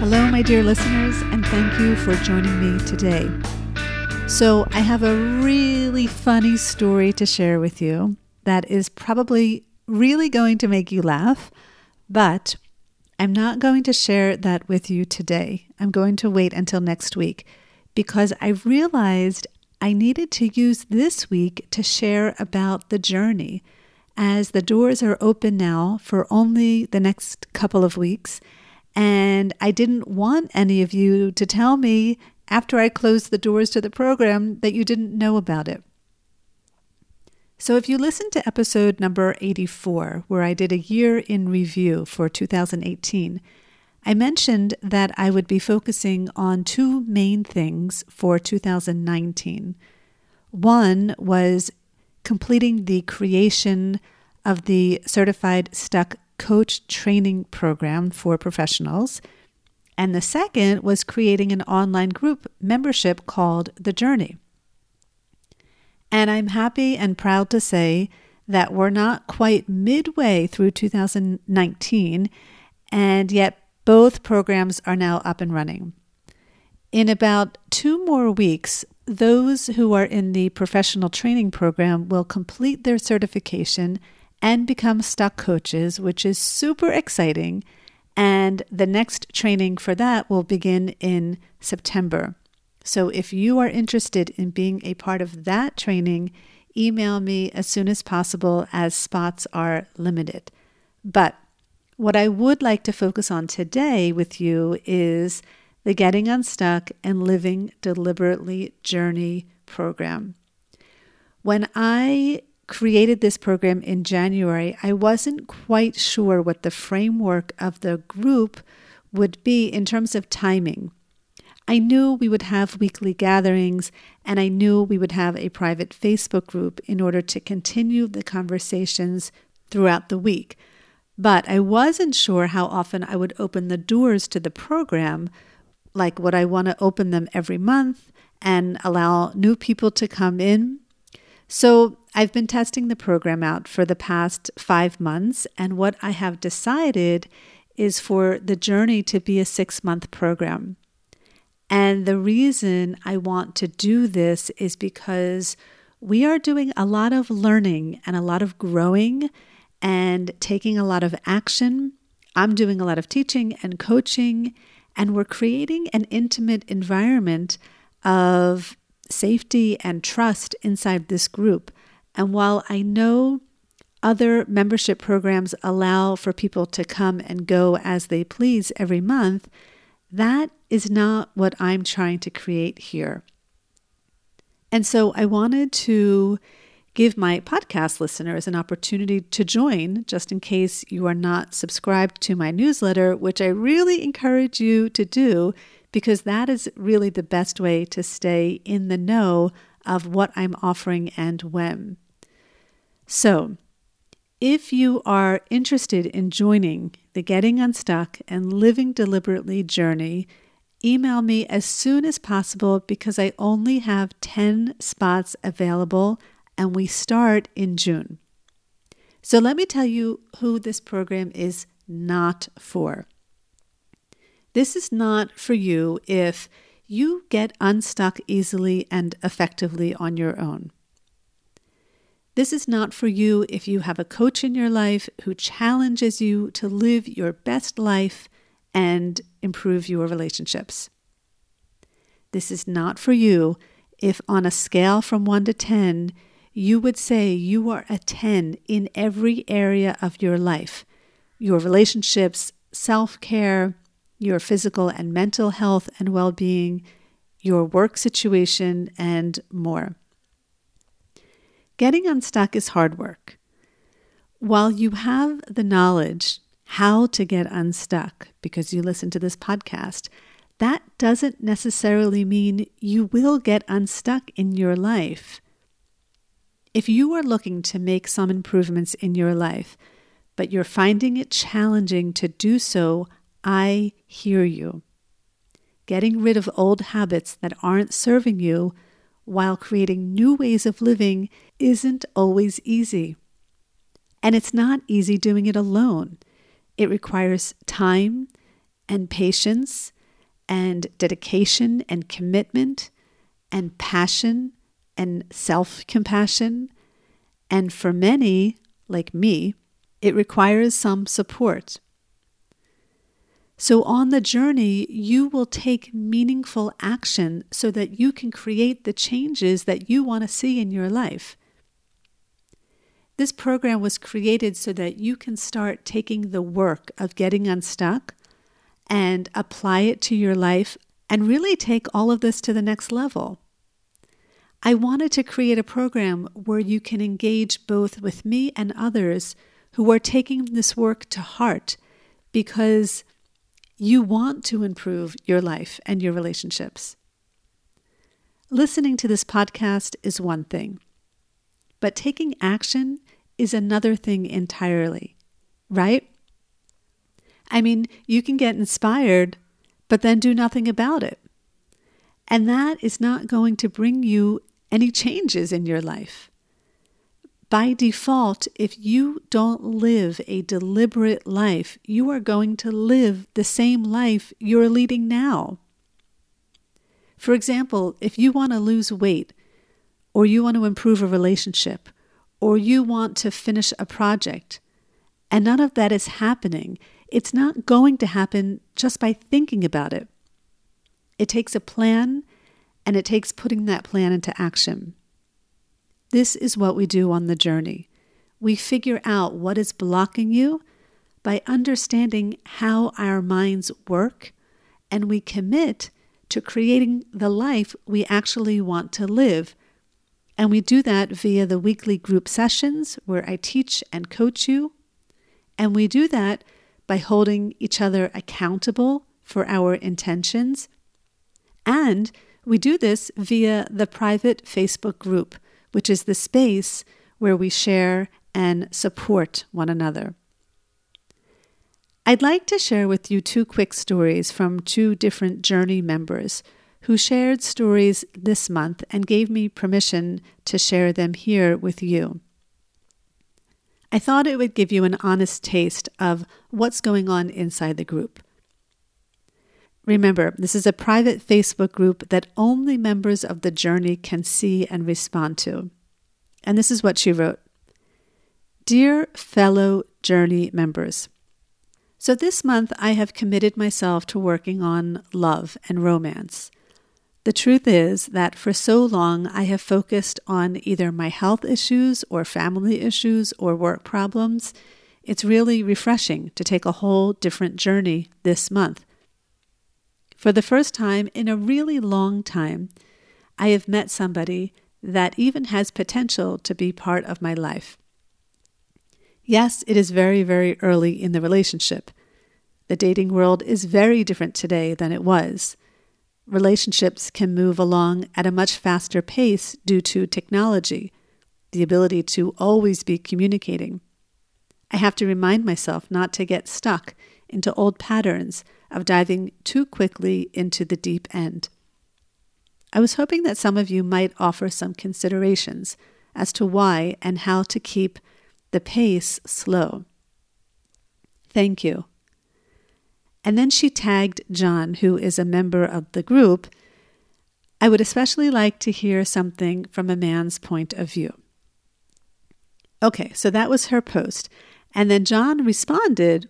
Hello, my dear listeners, and thank you for joining me today. So, I have a really funny story to share with you that is probably really going to make you laugh, but I'm not going to share that with you today. I'm going to wait until next week because I realized I needed to use this week to share about the journey as the doors are open now for only the next couple of weeks and I didn't want any of you to tell me after I closed the doors to the program that you didn't know about it. So, if you listen to episode number 84, where I did a year in review for 2018, I mentioned that I would be focusing on two main things for 2019. One was completing the creation of the certified stuck coach training program for professionals. And the second was creating an online group membership called The Journey. And I'm happy and proud to say that we're not quite midway through 2019, and yet both programs are now up and running. In about two more weeks, those who are in the professional training program will complete their certification and become stuck coaches, which is super exciting. And the next training for that will begin in September. So if you are interested in being a part of that training, email me as soon as possible as spots are limited. But what I would like to focus on today with you is the Getting Unstuck and Living Deliberately Journey program. When I created this program in January, I wasn't quite sure what the framework of the group would be in terms of timing. I knew we would have weekly gatherings and I knew we would have a private Facebook group in order to continue the conversations throughout the week. But I wasn't sure how often I would open the doors to the program. Like, would I want to open them every month and allow new people to come in? So I've been testing the program out for the past five months, and what I have decided is for the journey to be a six month program. And the reason I want to do this is because we are doing a lot of learning and a lot of growing and taking a lot of action. I'm doing a lot of teaching and coaching, and we're creating an intimate environment of safety and trust inside this group. And while I know other membership programs allow for people to come and go as they please every month, that is not what I'm trying to create here. And so I wanted to give my podcast listeners an opportunity to join just in case you are not subscribed to my newsletter, which I really encourage you to do because that is really the best way to stay in the know of what I'm offering and when. So, if you are interested in joining the Getting Unstuck and Living Deliberately journey, email me as soon as possible because I only have 10 spots available and we start in June. So, let me tell you who this program is not for. This is not for you if you get unstuck easily and effectively on your own. This is not for you if you have a coach in your life who challenges you to live your best life and improve your relationships. This is not for you if, on a scale from 1 to 10, you would say you are a 10 in every area of your life your relationships, self care, your physical and mental health and well being, your work situation, and more. Getting unstuck is hard work. While you have the knowledge, how to get unstuck because you listen to this podcast, that doesn't necessarily mean you will get unstuck in your life. If you are looking to make some improvements in your life, but you're finding it challenging to do so, I hear you. Getting rid of old habits that aren't serving you while creating new ways of living isn't always easy. And it's not easy doing it alone. It requires time and patience and dedication and commitment and passion and self compassion. And for many, like me, it requires some support. So, on the journey, you will take meaningful action so that you can create the changes that you want to see in your life. This program was created so that you can start taking the work of getting unstuck and apply it to your life and really take all of this to the next level. I wanted to create a program where you can engage both with me and others who are taking this work to heart because you want to improve your life and your relationships. Listening to this podcast is one thing, but taking action is another thing entirely, right? I mean, you can get inspired, but then do nothing about it. And that is not going to bring you any changes in your life. By default, if you don't live a deliberate life, you are going to live the same life you're leading now. For example, if you want to lose weight, or you want to improve a relationship, or you want to finish a project, and none of that is happening, it's not going to happen just by thinking about it. It takes a plan and it takes putting that plan into action. This is what we do on the journey. We figure out what is blocking you by understanding how our minds work, and we commit to creating the life we actually want to live. And we do that via the weekly group sessions where I teach and coach you. And we do that by holding each other accountable for our intentions. And we do this via the private Facebook group, which is the space where we share and support one another. I'd like to share with you two quick stories from two different Journey members who shared stories this month and gave me permission to share them here with you. I thought it would give you an honest taste of what's going on inside the group. Remember, this is a private Facebook group that only members of the journey can see and respond to. And this is what she wrote Dear fellow journey members, so this month I have committed myself to working on love and romance. The truth is that for so long I have focused on either my health issues or family issues or work problems. It's really refreshing to take a whole different journey this month. For the first time in a really long time, I have met somebody that even has potential to be part of my life. Yes, it is very, very early in the relationship. The dating world is very different today than it was relationships can move along at a much faster pace due to technology, the ability to always be communicating. I have to remind myself not to get stuck into old patterns of diving too quickly into the deep end. I was hoping that some of you might offer some considerations as to why and how to keep the pace slow. Thank you. And then she tagged John, who is a member of the group. I would especially like to hear something from a man's point of view. Okay, so that was her post. And then John responded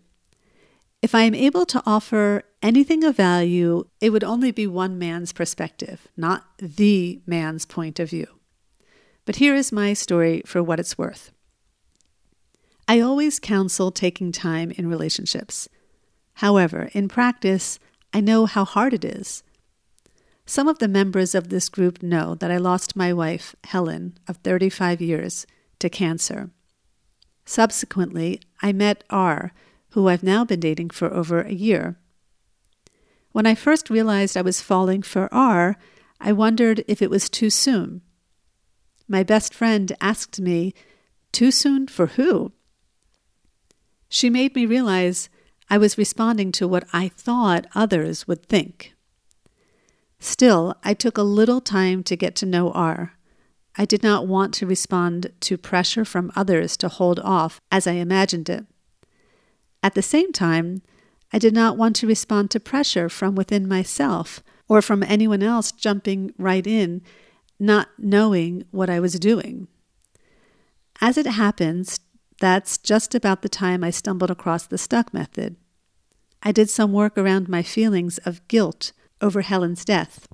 If I am able to offer anything of value, it would only be one man's perspective, not the man's point of view. But here is my story for what it's worth. I always counsel taking time in relationships. However, in practice, I know how hard it is. Some of the members of this group know that I lost my wife, Helen, of 35 years, to cancer. Subsequently, I met R, who I've now been dating for over a year. When I first realized I was falling for R, I wondered if it was too soon. My best friend asked me, Too soon for who? She made me realize I was responding to what I thought others would think. Still, I took a little time to get to know R. I did not want to respond to pressure from others to hold off as I imagined it. At the same time, I did not want to respond to pressure from within myself or from anyone else jumping right in, not knowing what I was doing. As it happens, that's just about the time I stumbled across the stuck method. I did some work around my feelings of guilt over Helen's death.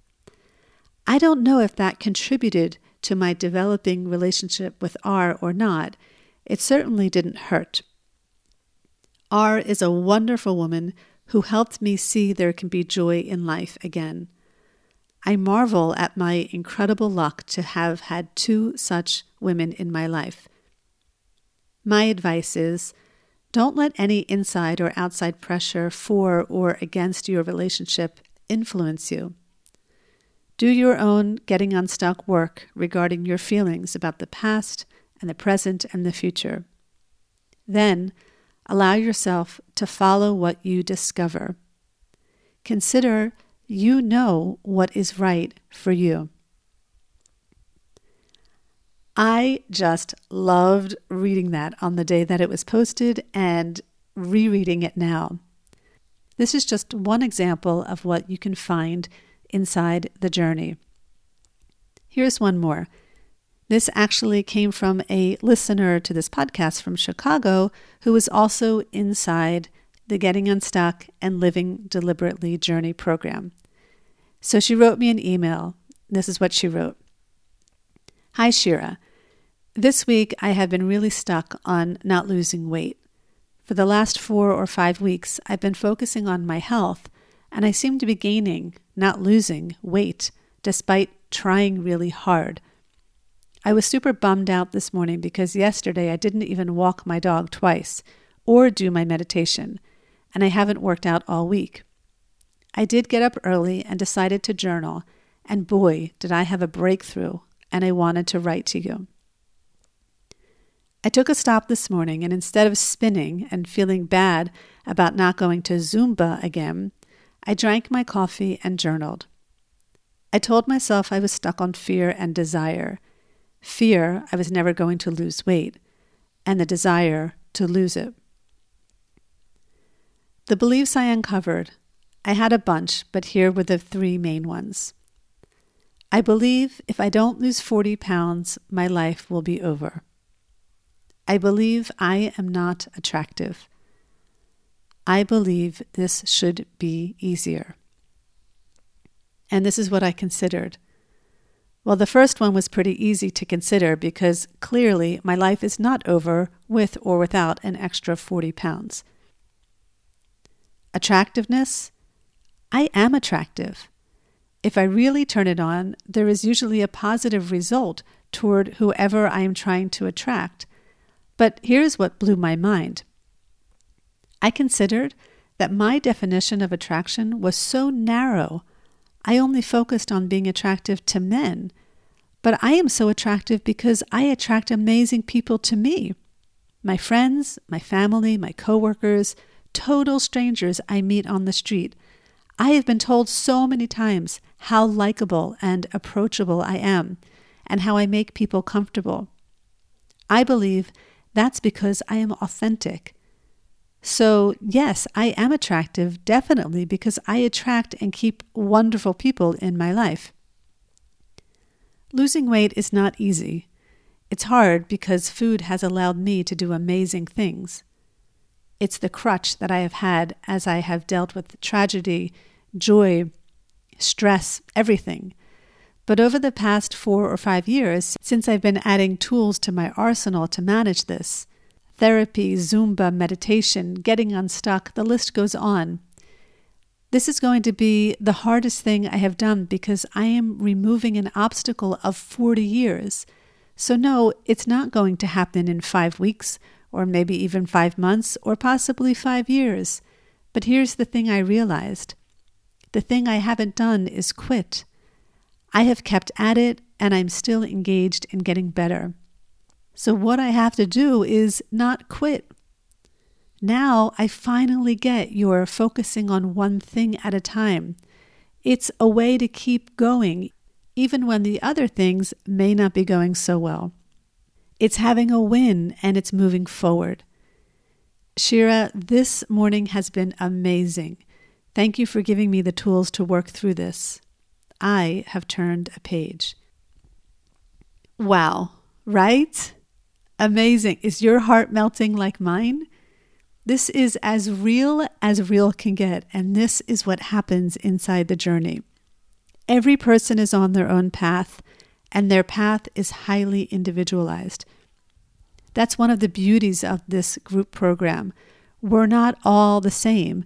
I don't know if that contributed to my developing relationship with R or not. It certainly didn't hurt. R is a wonderful woman who helped me see there can be joy in life again. I marvel at my incredible luck to have had two such women in my life. My advice is don't let any inside or outside pressure for or against your relationship influence you. Do your own getting unstuck work regarding your feelings about the past and the present and the future. Then, Allow yourself to follow what you discover. Consider you know what is right for you. I just loved reading that on the day that it was posted and rereading it now. This is just one example of what you can find inside the journey. Here's one more. This actually came from a listener to this podcast from Chicago who was also inside the Getting Unstuck and Living Deliberately Journey program. So she wrote me an email. This is what she wrote Hi, Shira. This week I have been really stuck on not losing weight. For the last four or five weeks, I've been focusing on my health, and I seem to be gaining, not losing, weight, despite trying really hard. I was super bummed out this morning because yesterday I didn't even walk my dog twice or do my meditation, and I haven't worked out all week. I did get up early and decided to journal, and boy, did I have a breakthrough, and I wanted to write to you. I took a stop this morning, and instead of spinning and feeling bad about not going to Zumba again, I drank my coffee and journaled. I told myself I was stuck on fear and desire fear I was never going to lose weight, and the desire to lose it. The beliefs I uncovered, I had a bunch, but here were the three main ones. I believe if I don't lose 40 pounds, my life will be over. I believe I am not attractive. I believe this should be easier. And this is what I considered well, the first one was pretty easy to consider because clearly my life is not over with or without an extra 40 pounds. Attractiveness? I am attractive. If I really turn it on, there is usually a positive result toward whoever I am trying to attract. But here's what blew my mind I considered that my definition of attraction was so narrow I only focused on being attractive to men. But I am so attractive because I attract amazing people to me. My friends, my family, my coworkers, total strangers I meet on the street. I have been told so many times how likable and approachable I am and how I make people comfortable. I believe that's because I am authentic so, yes, I am attractive, definitely, because I attract and keep wonderful people in my life. Losing weight is not easy. It's hard because food has allowed me to do amazing things. It's the crutch that I have had as I have dealt with tragedy, joy, stress, everything. But over the past four or five years, since I've been adding tools to my arsenal to manage this, therapy, Zumba, meditation, getting unstuck, the list goes on. This is going to be the hardest thing I have done because I am removing an obstacle of 40 years. So, no, it's not going to happen in five weeks or maybe even five months, or possibly five years. But here's the thing I realized the thing I haven't done is quit. I have kept at it and I'm still engaged in getting better. So, what I have to do is not quit. Now I finally get you're focusing on one thing at a time. It's a way to keep going, even when the other things may not be going so well. It's having a win and it's moving forward. Shira, this morning has been amazing. Thank you for giving me the tools to work through this. I have turned a page. Wow, right? Amazing. Is your heart melting like mine? This is as real as real can get, and this is what happens inside the journey. Every person is on their own path, and their path is highly individualized. That's one of the beauties of this group program. We're not all the same,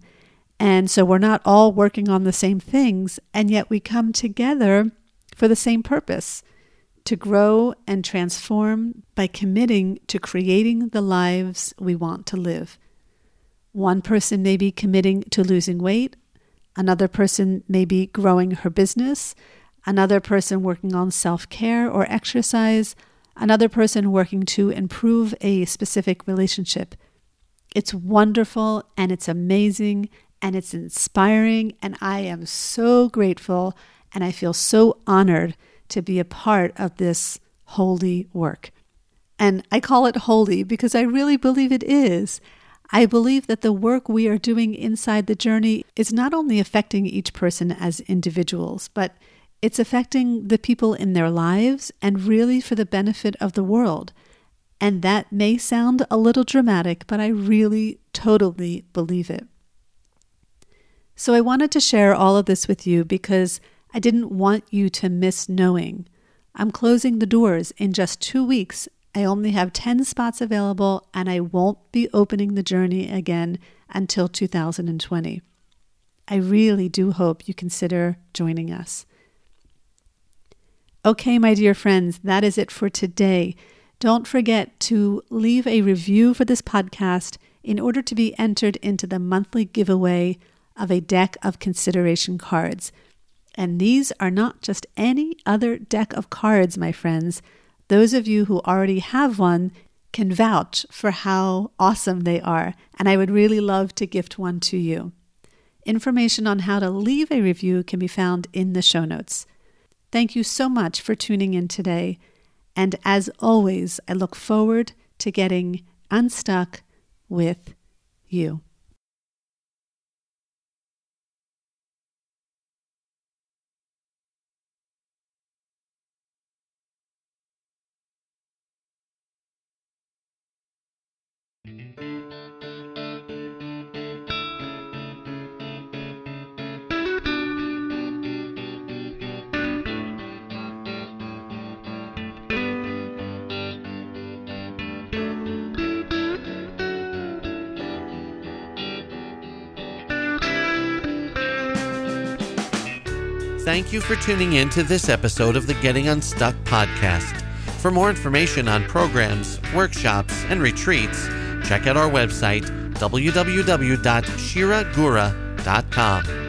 and so we're not all working on the same things, and yet we come together for the same purpose to grow and transform by committing to creating the lives we want to live. One person may be committing to losing weight, another person may be growing her business, another person working on self care or exercise, another person working to improve a specific relationship. It's wonderful and it's amazing and it's inspiring, and I am so grateful and I feel so honored to be a part of this holy work. And I call it holy because I really believe it is. I believe that the work we are doing inside the journey is not only affecting each person as individuals, but it's affecting the people in their lives and really for the benefit of the world. And that may sound a little dramatic, but I really totally believe it. So I wanted to share all of this with you because I didn't want you to miss knowing. I'm closing the doors in just two weeks I only have 10 spots available and I won't be opening the journey again until 2020. I really do hope you consider joining us. Okay, my dear friends, that is it for today. Don't forget to leave a review for this podcast in order to be entered into the monthly giveaway of a deck of consideration cards. And these are not just any other deck of cards, my friends. Those of you who already have one can vouch for how awesome they are, and I would really love to gift one to you. Information on how to leave a review can be found in the show notes. Thank you so much for tuning in today, and as always, I look forward to getting unstuck with you. Thank you for tuning in to this episode of the Getting Unstuck podcast. For more information on programs, workshops, and retreats, check out our website, www.shiragura.com.